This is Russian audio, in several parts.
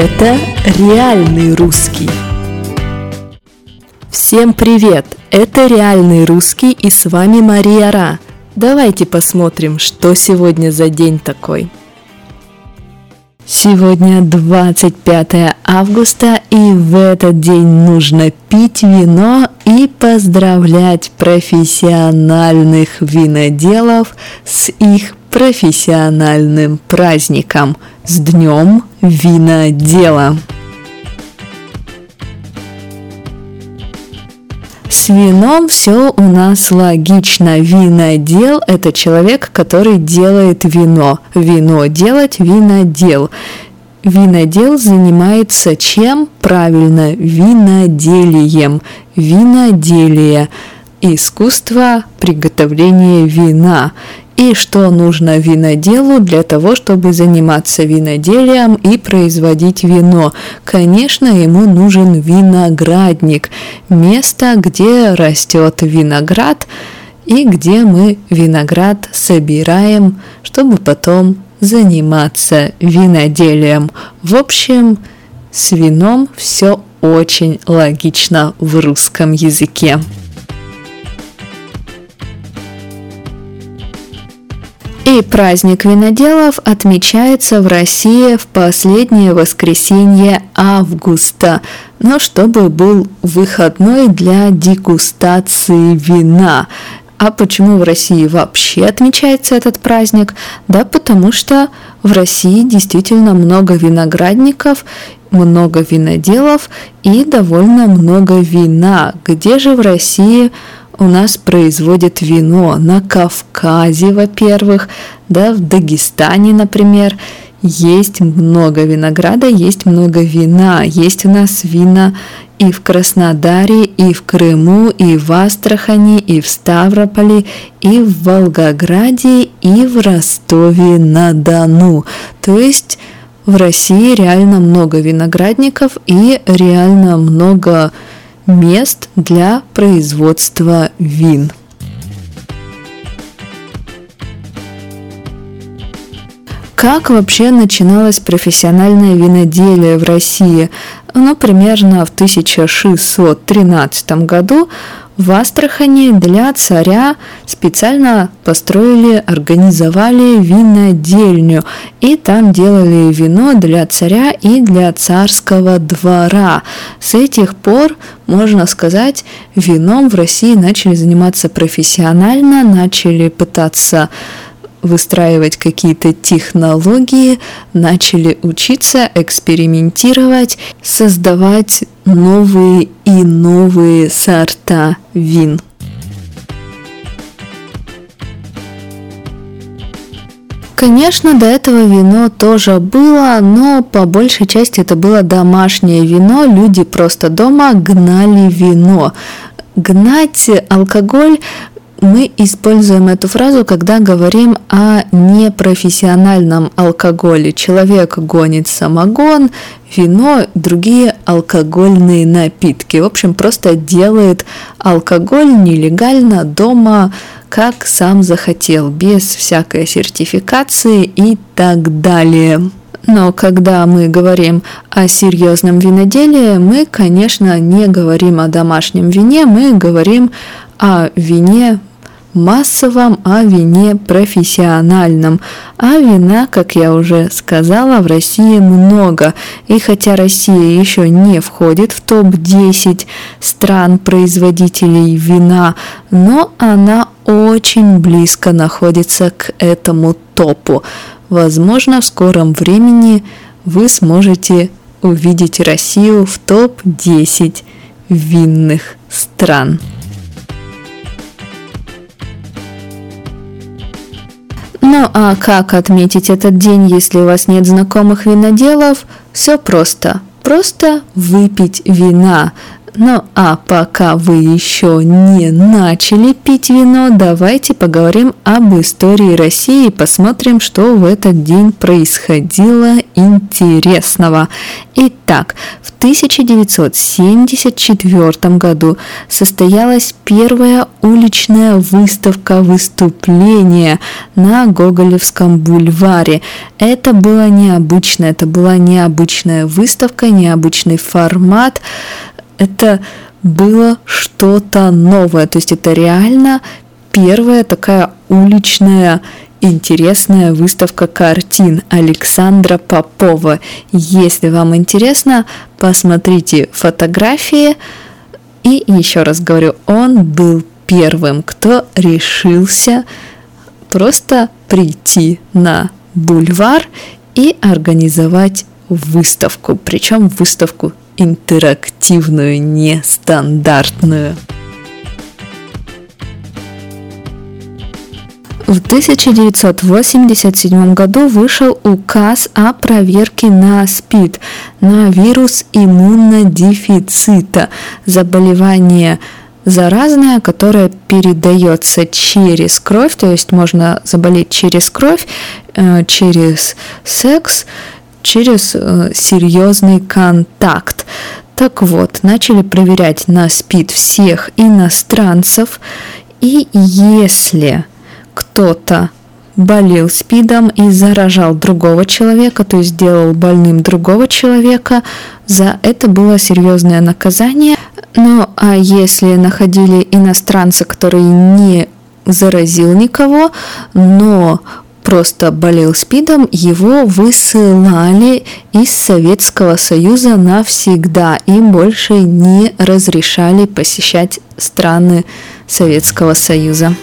Это реальный русский. Всем привет! Это реальный русский и с вами Мария Ра. Давайте посмотрим, что сегодня за день такой. Сегодня 25 августа, и в этот день нужно пить вино и поздравлять профессиональных виноделов с их профессиональным праздником, с Днем Винодела. С вином все у нас логично. Винодел – это человек, который делает вино. Вино делать – винодел. Винодел занимается чем? Правильно, виноделием. Виноделие – искусство приготовления вина и что нужно виноделу для того, чтобы заниматься виноделием и производить вино. Конечно, ему нужен виноградник, место, где растет виноград и где мы виноград собираем, чтобы потом заниматься виноделием. В общем, с вином все очень логично в русском языке. И праздник виноделов отмечается в России в последнее воскресенье августа, но чтобы был выходной для дегустации вина. А почему в России вообще отмечается этот праздник? Да потому что в России действительно много виноградников, много виноделов и довольно много вина. Где же в России у нас производят вино на Кавказе, во-первых, да, в Дагестане, например, есть много винограда, есть много вина, есть у нас вина и в Краснодаре, и в Крыму, и в Астрахани, и в Ставрополе, и в Волгограде, и в Ростове-на-Дону. То есть в России реально много виноградников и реально много мест для производства вин. Как вообще начиналось профессиональное виноделие в России? Ну, примерно в 1613 году в Астрахани для царя специально построили, организовали винодельню, и там делали вино для царя и для царского двора. С этих пор, можно сказать, вином в России начали заниматься профессионально, начали пытаться выстраивать какие-то технологии, начали учиться, экспериментировать, создавать новые и новые сорта вин. Конечно, до этого вино тоже было, но по большей части это было домашнее вино. Люди просто дома гнали вино. Гнать алкоголь мы используем эту фразу, когда говорим о непрофессиональном алкоголе. Человек гонит самогон, вино, другие алкогольные напитки. В общем, просто делает алкоголь нелегально дома, как сам захотел, без всякой сертификации и так далее. Но когда мы говорим о серьезном виноделии, мы, конечно, не говорим о домашнем вине, мы говорим о вине массовом, а вине профессиональном. А вина, как я уже сказала, в России много. И хотя Россия еще не входит в топ-10 стран-производителей вина, но она очень близко находится к этому топу. Возможно, в скором времени вы сможете увидеть Россию в топ-10 винных стран. Ну а как отметить этот день, если у вас нет знакомых виноделов? Все просто. Просто выпить вина. Ну а пока вы еще не начали пить вино, давайте поговорим об истории России и посмотрим, что в этот день происходило интересного. Итак, в 1974 году состоялась первая уличная выставка выступления на Гоголевском бульваре. Это было необычно, это была необычная выставка, необычный формат это было что-то новое. То есть это реально первая такая уличная интересная выставка картин Александра Попова. Если вам интересно, посмотрите фотографии. И еще раз говорю, он был первым, кто решился просто прийти на бульвар и организовать выставку, причем выставку интерактивную, нестандартную. В 1987 году вышел указ о проверке на СПИД, на вирус иммунодефицита, заболевание заразное, которое передается через кровь, то есть можно заболеть через кровь, э, через секс, через э, серьезный контакт. Так вот, начали проверять на СПИД всех иностранцев, и если кто-то болел СПИДом и заражал другого человека, то есть делал больным другого человека, за это было серьезное наказание. Ну а если находили иностранца, который не заразил никого, но просто болел СПИДом, его высылали из Советского Союза навсегда и больше не разрешали посещать страны Советского Союза.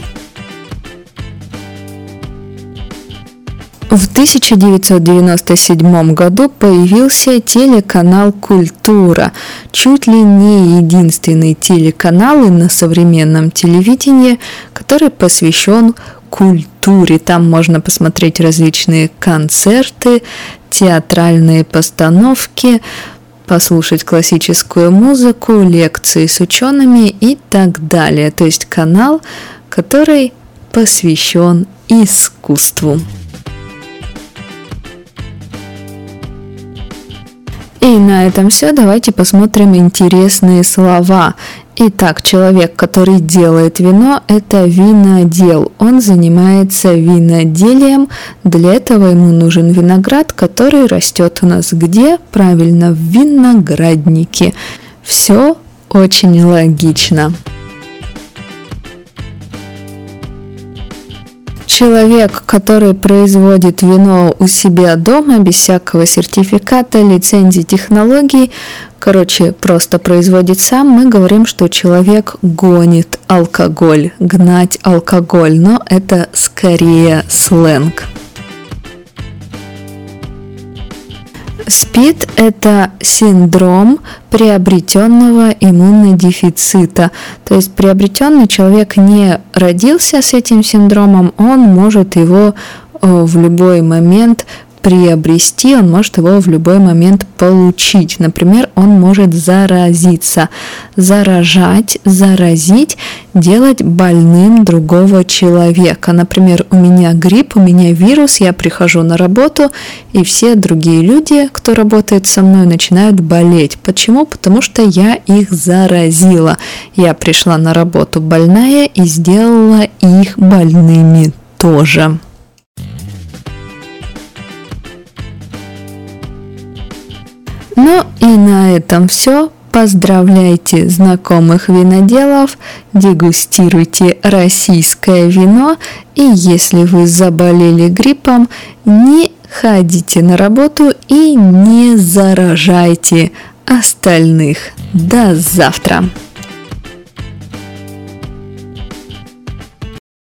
В 1997 году появился телеканал «Культура», чуть ли не единственный телеканал на современном телевидении, который посвящен культуре. Там можно посмотреть различные концерты, театральные постановки, послушать классическую музыку, лекции с учеными и так далее. То есть канал, который посвящен искусству. И на этом все. Давайте посмотрим интересные слова. Итак, человек, который делает вино, это винодел. Он занимается виноделием. Для этого ему нужен виноград, который растет у нас где? Правильно, в винограднике. Все очень логично. Человек, который производит вино у себя дома без всякого сертификата, лицензии, технологий, короче, просто производит сам, мы говорим, что человек гонит алкоголь, гнать алкоголь, но это скорее сленг. СПИД – это синдром приобретенного иммунодефицита. То есть приобретенный человек не родился с этим синдромом, он может его э, в любой момент приобрести, он может его в любой момент получить. Например, он может заразиться, заражать, заразить, делать больным другого человека. Например, у меня грипп, у меня вирус, я прихожу на работу, и все другие люди, кто работает со мной, начинают болеть. Почему? Потому что я их заразила. Я пришла на работу больная и сделала их больными тоже. Ну и на этом все. Поздравляйте знакомых виноделов, дегустируйте российское вино и если вы заболели гриппом, не ходите на работу и не заражайте остальных. До завтра!